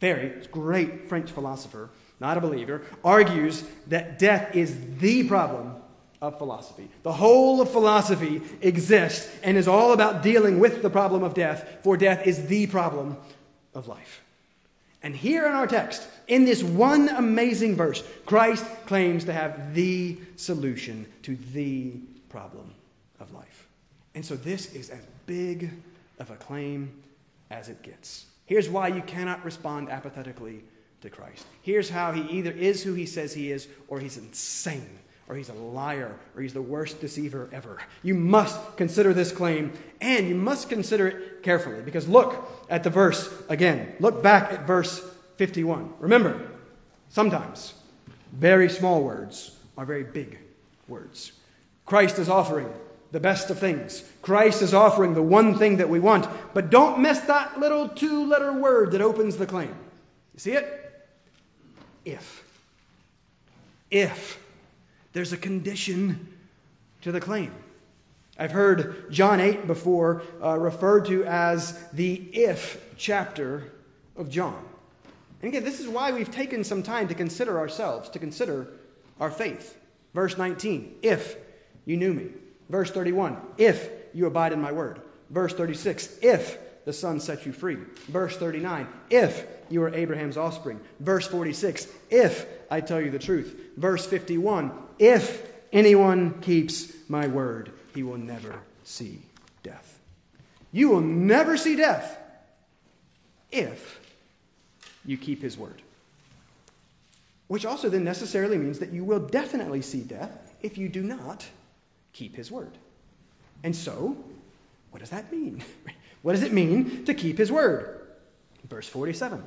Ferry, great French philosopher, not a believer, argues that death is the problem of philosophy. The whole of philosophy exists and is all about dealing with the problem of death, for death is the problem of life. And here in our text, in this one amazing verse, Christ claims to have the solution to the problem of life. And so this is as big of a claim as it gets. Here's why you cannot respond apathetically to Christ. Here's how he either is who he says he is or he's insane or he's a liar, or he's the worst deceiver ever. You must consider this claim, and you must consider it carefully, because look at the verse again. Look back at verse 51. Remember, sometimes very small words are very big words. Christ is offering the best of things. Christ is offering the one thing that we want, but don't miss that little two letter word that opens the claim. You see it? If. If. There's a condition to the claim. I've heard John 8 before uh, referred to as the if chapter of John. And again, this is why we've taken some time to consider ourselves, to consider our faith. Verse 19, if you knew me. Verse 31, if you abide in my word. Verse 36, if the Son sets you free. Verse 39, if you are Abraham's offspring. Verse 46, if I tell you the truth. Verse 51, if anyone keeps my word, he will never see death. You will never see death if you keep his word. which also then necessarily means that you will definitely see death if you do not keep his word. And so, what does that mean? What does it mean to keep his word? Verse 47.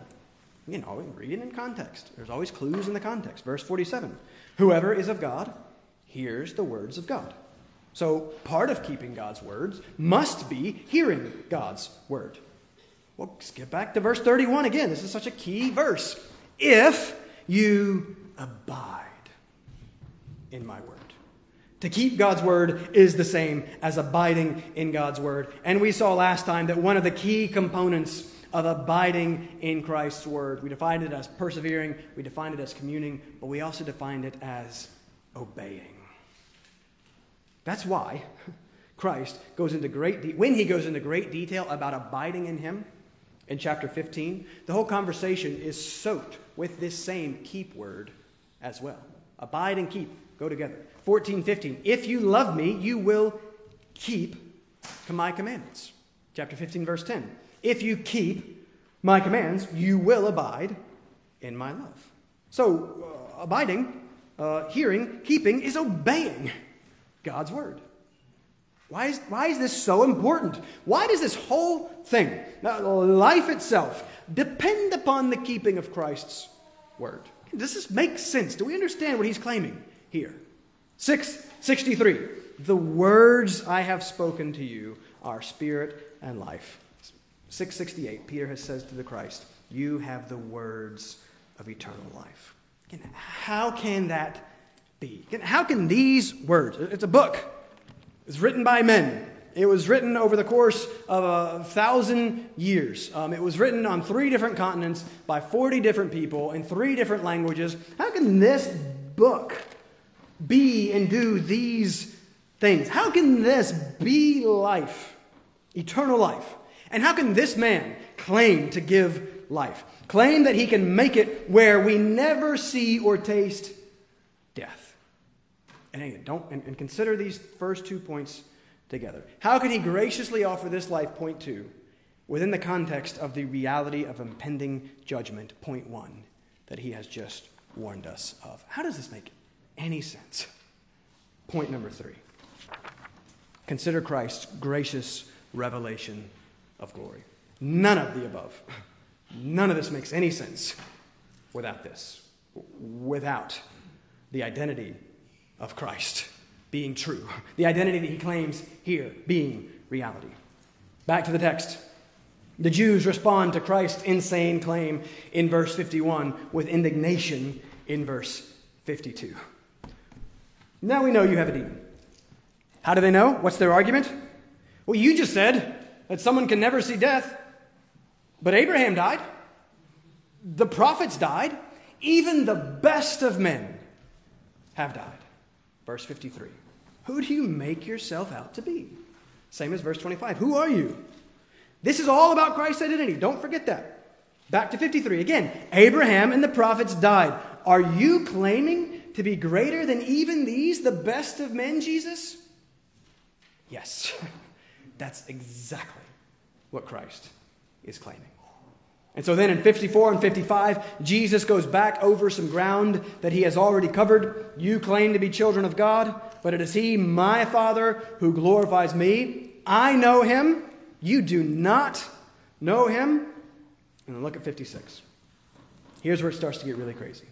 You know, read it in context. There's always clues in the context. Verse 47. Whoever is of God hears the words of God. So, part of keeping God's words must be hearing God's word. Well, skip back to verse 31 again. This is such a key verse. If you abide in my word. To keep God's word is the same as abiding in God's word. And we saw last time that one of the key components of abiding in Christ's word, we defined it as persevering, we defined it as communing, but we also defined it as obeying. That's why Christ goes into great de- when he goes into great detail about abiding in him in chapter 15, the whole conversation is soaked with this same keep word as well. Abide and keep go together. 14, 15. If you love me, you will keep my commandments. Chapter 15, verse 10. If you keep my commands, you will abide in my love. So, uh, abiding, uh, hearing, keeping is obeying God's word. Why is, why is this so important? Why does this whole thing, life itself, depend upon the keeping of Christ's word? Does this make sense? Do we understand what he's claiming here? 663. The words I have spoken to you are spirit and life. 668. Peter has says to the Christ, You have the words of eternal life. How can that be? How can these words, it's a book, it's written by men. It was written over the course of a thousand years. Um, it was written on three different continents by 40 different people in three different languages. How can this book be and do these things? How can this be life, eternal life? And how can this man claim to give life? Claim that he can make it where we never see or taste death. And again, don't and, and consider these first two points together. How can he graciously offer this life, point two, within the context of the reality of impending judgment, point one, that he has just warned us of? How does this make any sense? Point number three consider Christ's gracious revelation of glory. None of the above. None of this makes any sense without this, without the identity of Christ being true, the identity that he claims here being reality. Back to the text. The Jews respond to Christ's insane claim in verse 51 with indignation in verse 52. Now we know you have a demon. How do they know? What's their argument? Well, you just said that someone can never see death, but Abraham died. The prophets died. Even the best of men have died. Verse 53. Who do you make yourself out to be? Same as verse 25. Who are you? This is all about Christ's identity. Don't forget that. Back to 53. Again, Abraham and the prophets died. Are you claiming to be greater than even these, the best of men, Jesus? Yes. That's exactly what Christ is claiming. And so then in 54 and 55, Jesus goes back over some ground that he has already covered. You claim to be children of God, but it is he, my Father, who glorifies me. I know him. You do not know him. And then look at 56. Here's where it starts to get really crazy.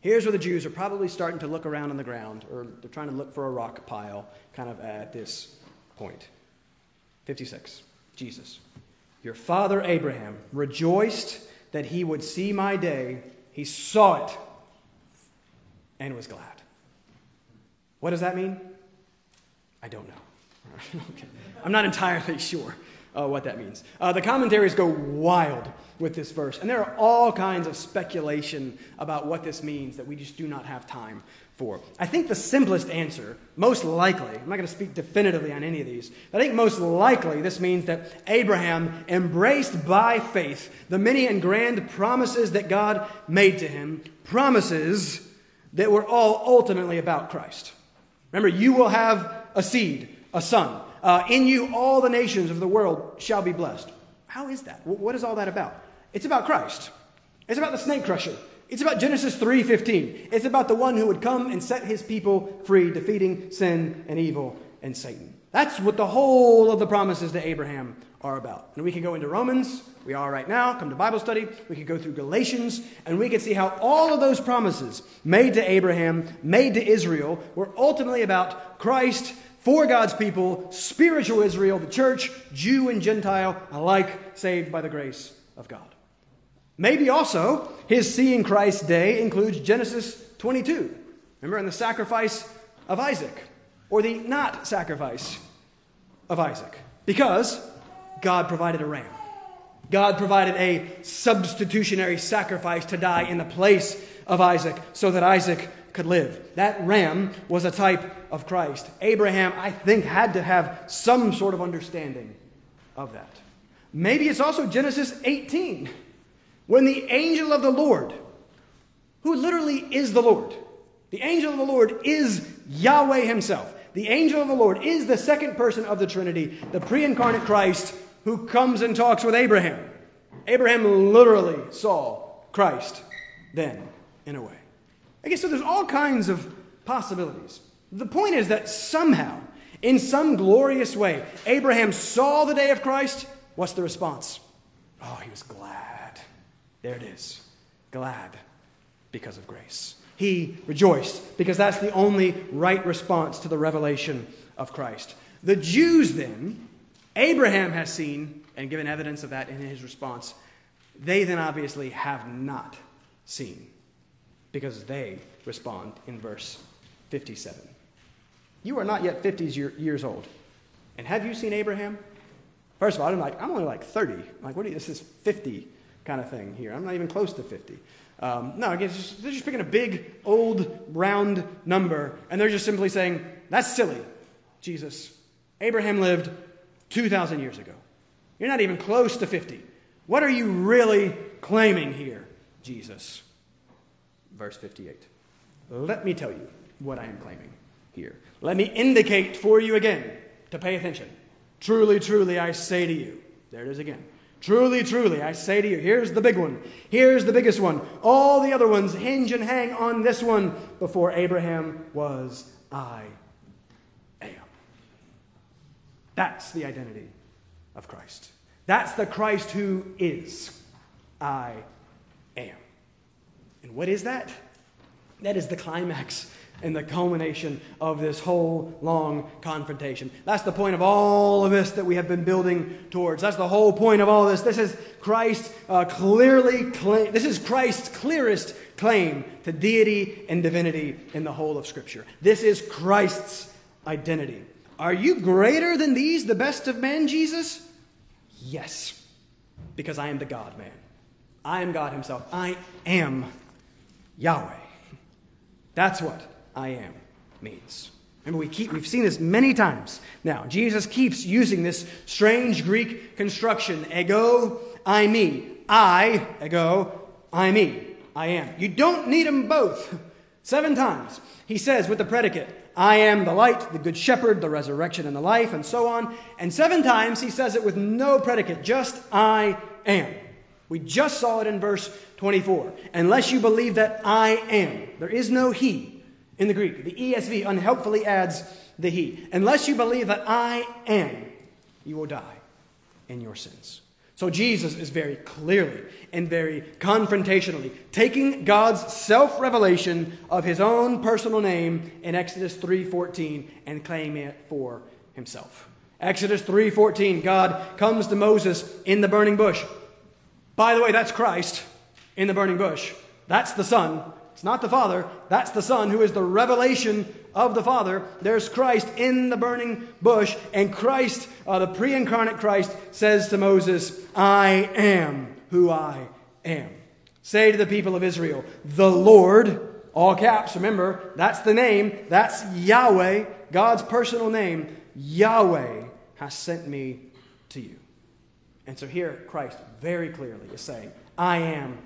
Here's where the Jews are probably starting to look around on the ground, or they're trying to look for a rock pile kind of at this point. 56. Jesus. Your father Abraham rejoiced that he would see my day. He saw it and was glad. What does that mean? I don't know. okay. I'm not entirely sure uh, what that means. Uh, the commentaries go wild with this verse, and there are all kinds of speculation about what this means that we just do not have time for. I think the simplest answer, most likely, I'm not going to speak definitively on any of these, I think most likely this means that Abraham embraced by faith the many and grand promises that God made to him, promises that were all ultimately about Christ. Remember, you will have a seed, a son. Uh, in you, all the nations of the world shall be blessed. How is that? What is all that about? It's about Christ. It's about the snake crusher It's about Genesis 3:15. It's about the one who would come and set his people free, defeating sin and evil and Satan. That's what the whole of the promises to Abraham are about. And we can go into Romans, we are right now, come to Bible study, we could go through Galatians, and we can see how all of those promises made to Abraham, made to Israel, were ultimately about Christ for God's people, spiritual Israel, the church, Jew and Gentile alike, saved by the grace of God. Maybe also his seeing Christ day includes Genesis 22. Remember, in the sacrifice of Isaac, or the not sacrifice of Isaac. Because God provided a ram. God provided a substitutionary sacrifice to die in the place of Isaac so that Isaac could live. That ram was a type of Christ. Abraham, I think, had to have some sort of understanding of that. Maybe it's also Genesis 18, when the angel of the Lord, who literally is the Lord, the angel of the Lord is Yahweh himself. The angel of the Lord is the second person of the Trinity, the pre incarnate Christ who comes and talks with Abraham. Abraham literally saw Christ then, in a way. Okay, so there's all kinds of possibilities. The point is that somehow, in some glorious way, Abraham saw the day of Christ. What's the response? Oh, he was glad. There it is. Glad because of grace. He rejoiced because that's the only right response to the revelation of Christ. The Jews, then, Abraham has seen and given evidence of that in his response. They then obviously have not seen because they respond in verse 57. You are not yet 50 years old. And have you seen Abraham? First of all, I'm like, I'm only like 30. I'm like, what you, this is 50 kind of thing here. I'm not even close to 50. Um, no, again, just, they're just picking a big, old, round number, and they're just simply saying, that's silly, Jesus. Abraham lived 2,000 years ago. You're not even close to 50. What are you really claiming here, Jesus? Verse 58. Let me tell you what I am claiming here. Let me indicate for you again to pay attention. Truly, truly, I say to you. There it is again. Truly, truly, I say to you, here's the big one. Here's the biggest one. All the other ones hinge and hang on this one. Before Abraham was, I am. that's the identity of Christ. That's the Christ who is. I am. And what is that? That is the climax and the culmination of this whole long confrontation. That's the point of all of this that we have been building towards. That's the whole point of all this. This is Christ uh, clearly claim. This is Christ's clearest claim to deity and divinity in the whole of Scripture. This is Christ's identity. Are you greater than these, the best of men, Jesus? Yes, because I am the God man. I am God Himself. I am Yahweh. That's what I am means. Remember, we keep, we've seen this many times. Now, Jesus keeps using this strange Greek construction ego, I me. I, ego, I me. I am. You don't need them both. Seven times. He says with the predicate, I am the light, the good shepherd, the resurrection and the life, and so on. And seven times he says it with no predicate, just I am. We just saw it in verse 24. Unless you believe that I am, there is no he in the Greek. The ESV unhelpfully adds the he. Unless you believe that I am, you will die in your sins. So Jesus is very clearly and very confrontationally taking God's self-revelation of his own personal name in Exodus 3:14 and claiming it for himself. Exodus 3:14 God comes to Moses in the burning bush. By the way, that's Christ in the burning bush. That's the Son. It's not the Father. That's the Son who is the revelation of the Father, there's Christ in the burning bush, and Christ, uh, the pre incarnate Christ, says to Moses, I am who I am. Say to the people of Israel, the Lord, all caps, remember, that's the name, that's Yahweh, God's personal name, Yahweh has sent me to you. And so here, Christ very clearly is saying, I am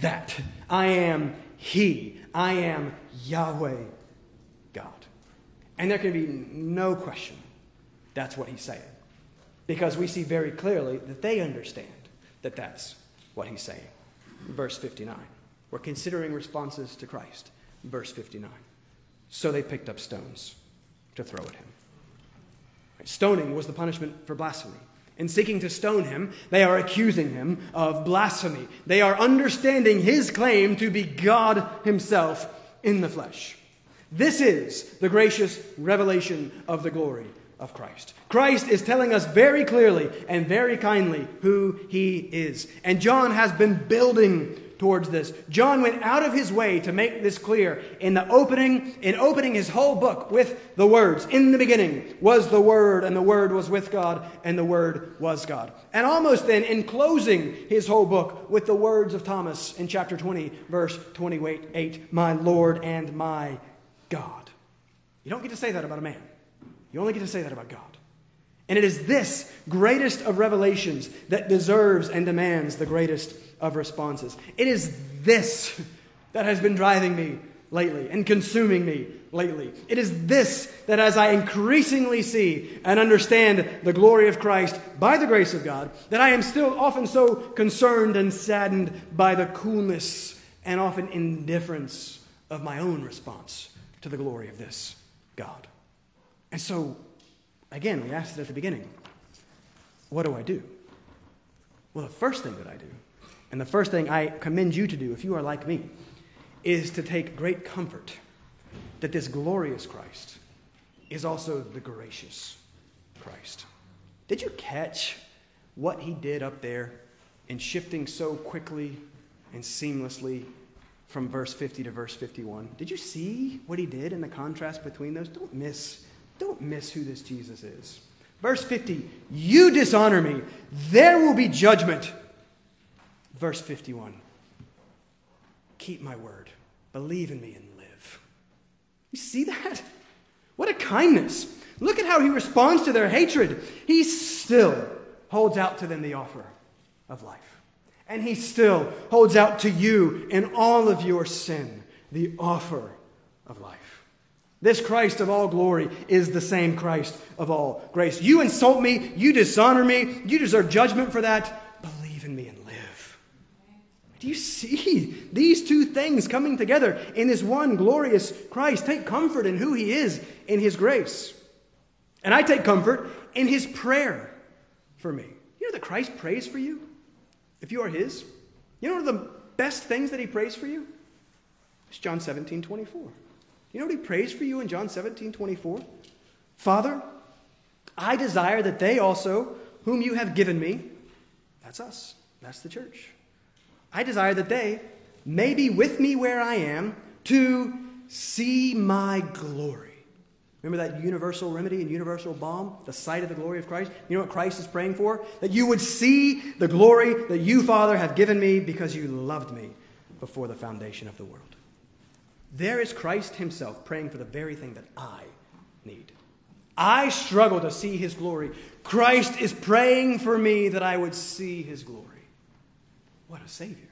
that. I am He. I am Yahweh God. and there can be no question that's what he's saying. Because we see very clearly that they understand that that's what he's saying. Verse 59. We're considering responses to Christ. Verse 59. So they picked up stones to throw at him. Stoning was the punishment for blasphemy. In seeking to stone him, they are accusing him of blasphemy. They are understanding his claim to be God himself in the flesh. This is the gracious revelation of the glory of Christ. Christ is telling us very clearly and very kindly who he is. And John has been building towards this. John went out of his way to make this clear in the opening, in opening his whole book with the words, In the beginning was the Word, and the Word was with God, and the Word was God. And almost then, in closing his whole book with the words of Thomas in chapter 20, verse 28, My Lord and my God. You don't get to say that about a man. You only get to say that about God. And it is this greatest of revelations that deserves and demands the greatest of responses. It is this that has been driving me lately and consuming me lately. It is this that, as I increasingly see and understand the glory of Christ by the grace of God, that I am still often so concerned and saddened by the coolness and often indifference of my own response to the glory of this God. And so, again, we asked it at the beginning what do I do? Well, the first thing that I do and the first thing I commend you to do, if you are like me, is to take great comfort that this glorious Christ is also the gracious Christ. Did you catch what he did up there in shifting so quickly and seamlessly from verse 50 to verse 51? Did you see what he did in the contrast between those? Don't miss, don't miss who this Jesus is. Verse 50, you dishonor me, there will be judgment. Verse 51 Keep my word, believe in me, and live. You see that? What a kindness. Look at how he responds to their hatred. He still holds out to them the offer of life. And he still holds out to you in all of your sin the offer of life. This Christ of all glory is the same Christ of all grace. You insult me, you dishonor me, you deserve judgment for that. Do you see these two things coming together in this one glorious Christ? Take comfort in who he is in his grace. And I take comfort in his prayer for me. You know that Christ prays for you if you are his? You know the best things that he prays for you? It's John 17, 24. You know what he prays for you in John 17, 24? Father, I desire that they also, whom you have given me, that's us, that's the church I desire that they may be with me where I am to see my glory. Remember that universal remedy and universal balm, the sight of the glory of Christ? You know what Christ is praying for? That you would see the glory that you, Father, have given me because you loved me before the foundation of the world. There is Christ Himself praying for the very thing that I need. I struggle to see His glory. Christ is praying for me that I would see His glory. What a Savior.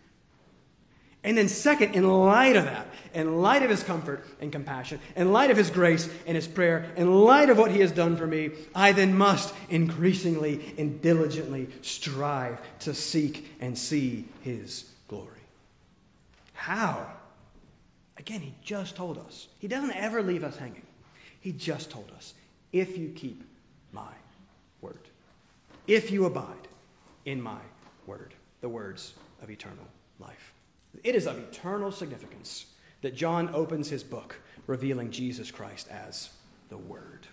And then, second, in light of that, in light of his comfort and compassion, in light of his grace and his prayer, in light of what he has done for me, I then must increasingly and diligently strive to seek and see his glory. How? Again, he just told us. He doesn't ever leave us hanging. He just told us if you keep my word, if you abide in my word, the words of eternal life. It is of eternal significance that John opens his book revealing Jesus Christ as the Word.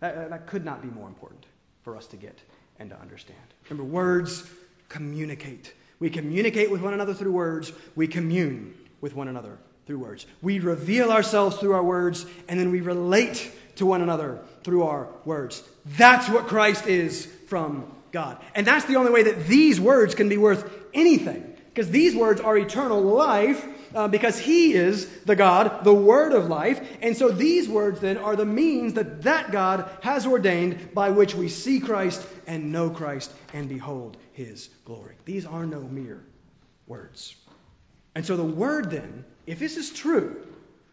That, that could not be more important for us to get and to understand. Remember, words communicate. We communicate with one another through words, we commune with one another through words. We reveal ourselves through our words, and then we relate to one another through our words. That's what Christ is from God. And that's the only way that these words can be worth anything. Because these words are eternal life, uh, because He is the God, the Word of life. And so these words then are the means that that God has ordained by which we see Christ and know Christ and behold His glory. These are no mere words. And so the Word then, if this is true,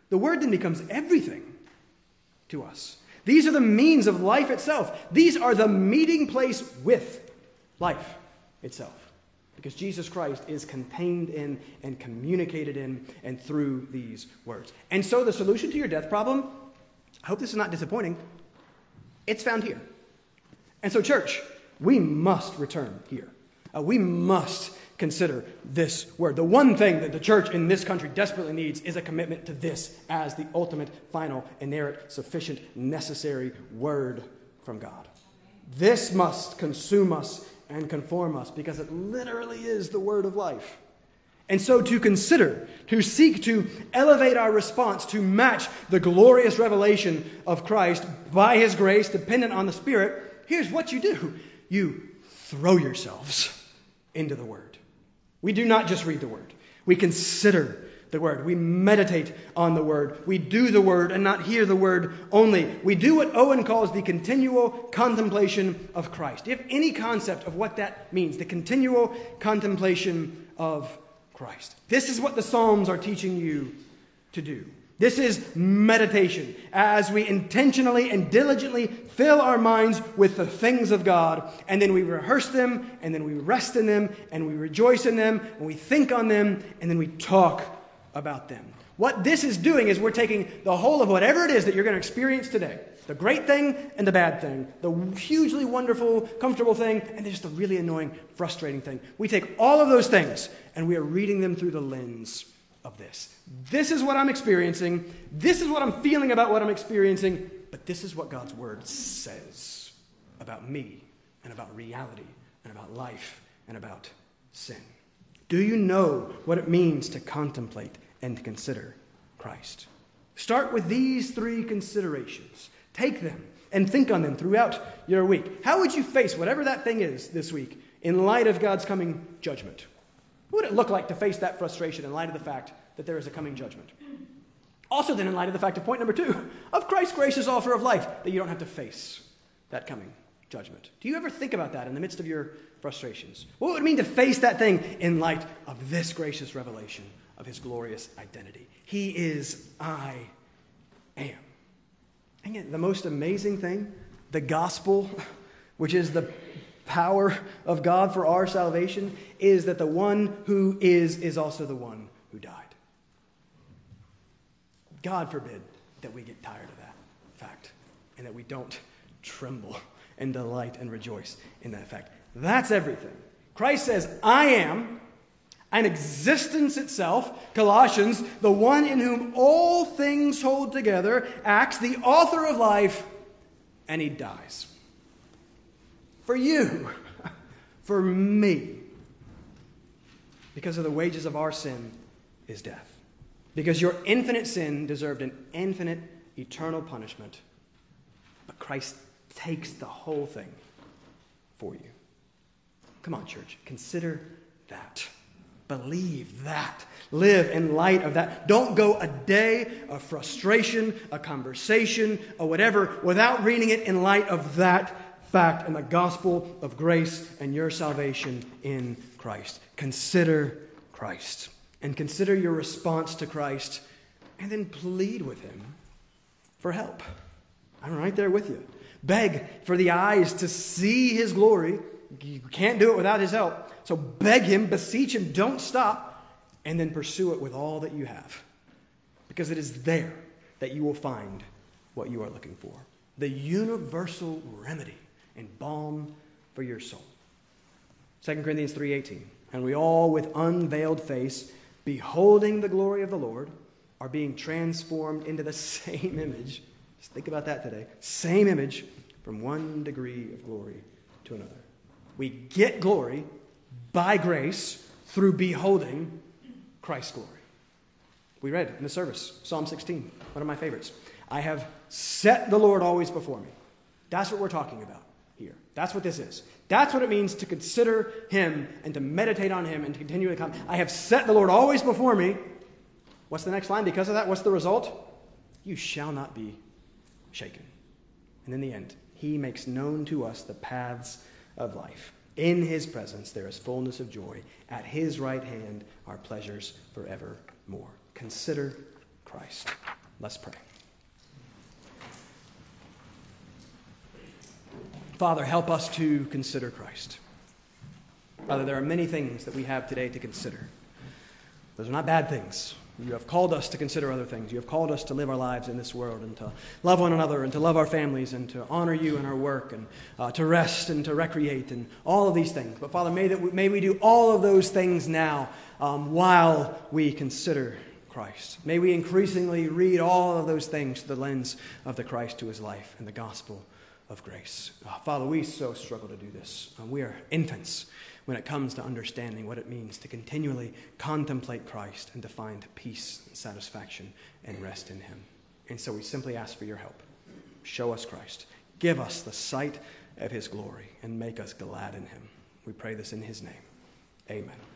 the Word then becomes everything to us. These are the means of life itself. These are the meeting place with life itself. Because Jesus Christ is contained in and communicated in and through these words. And so the solution to your death problem, I hope this is not disappointing, it's found here. And so, church, we must return here. Uh, we must consider this word. The one thing that the church in this country desperately needs is a commitment to this as the ultimate, final, inerrant, sufficient, necessary word from God. This must consume us and conform us because it literally is the word of life. And so, to consider, to seek to elevate our response to match the glorious revelation of Christ by His grace, dependent on the Spirit, here's what you do you throw yourselves into the Word. We do not just read the Word, we consider the Word. We meditate on the Word. We do the Word and not hear the Word only. We do what Owen calls the continual contemplation of Christ. Do you have any concept of what that means? The continual contemplation of Christ. This is what the Psalms are teaching you to do. This is meditation as we intentionally and diligently fill our minds with the things of God, and then we rehearse them, and then we rest in them, and we rejoice in them, and we think on them, and then we talk about them. What this is doing is we're taking the whole of whatever it is that you're going to experience today the great thing and the bad thing, the hugely wonderful, comfortable thing, and just the really annoying, frustrating thing. We take all of those things and we are reading them through the lens of this. This is what I'm experiencing. This is what I'm feeling about what I'm experiencing. But this is what God's word says about me and about reality and about life and about sin. Do you know what it means to contemplate and to consider Christ? Start with these three considerations. Take them and think on them throughout your week. How would you face whatever that thing is this week in light of God's coming judgment? What would it look like to face that frustration in light of the fact that there is a coming judgment? Also, then, in light of the fact of point number two, of Christ's gracious offer of life, that you don't have to face that coming judgment. Do you ever think about that in the midst of your frustrations? What would it mean to face that thing in light of this gracious revelation of his glorious identity? He is I am. And the most amazing thing, the gospel, which is the power of God for our salvation, is that the one who is, is also the one who died. God forbid that we get tired of that fact and that we don't tremble and delight and rejoice in that fact. That's everything. Christ says, I am, an existence itself, Colossians, the one in whom all things hold together, acts, the author of life, and he dies. For you, for me, because of the wages of our sin is death. Because your infinite sin deserved an infinite, eternal punishment. But Christ takes the whole thing for you. Come on, church, consider that. Believe that. Live in light of that. Don't go a day of frustration, a conversation, or whatever without reading it in light of that fact and the gospel of grace and your salvation in Christ. Consider Christ and consider your response to Christ and then plead with Him for help. I'm right there with you. Beg for the eyes to see His glory. You can't do it without His help. So beg him, beseech him, don't stop, and then pursue it with all that you have. Because it is there that you will find what you are looking for. The universal remedy and balm for your soul. 2 Corinthians 3:18 and we all with unveiled face beholding the glory of the Lord are being transformed into the same image. Just think about that today. Same image from one degree of glory to another. We get glory by grace through beholding Christ's glory. We read in the service, Psalm 16, one of my favorites. I have set the Lord always before me. That's what we're talking about here. That's what this is. That's what it means to consider Him and to meditate on Him and to continue to come. I have set the Lord always before me. What's the next line? Because of that, what's the result? You shall not be shaken. And in the end, He makes known to us the paths of life. In his presence there is fullness of joy. At his right hand are pleasures forevermore. Consider Christ. Let's pray. Father, help us to consider Christ. Father, there are many things that we have today to consider. Those are not bad things. You have called us to consider other things. You have called us to live our lives in this world and to love one another and to love our families and to honor you in our work and uh, to rest and to recreate and all of these things. But Father, may, that we, may we do all of those things now um, while we consider Christ. May we increasingly read all of those things through the lens of the Christ to his life and the gospel of grace. Uh, Father, we so struggle to do this. Uh, we are infants when it comes to understanding what it means to continually contemplate Christ and to find peace and satisfaction and rest in Him. And so we simply ask for your help. Show us Christ. Give us the sight of His glory and make us glad in Him. We pray this in His name. Amen.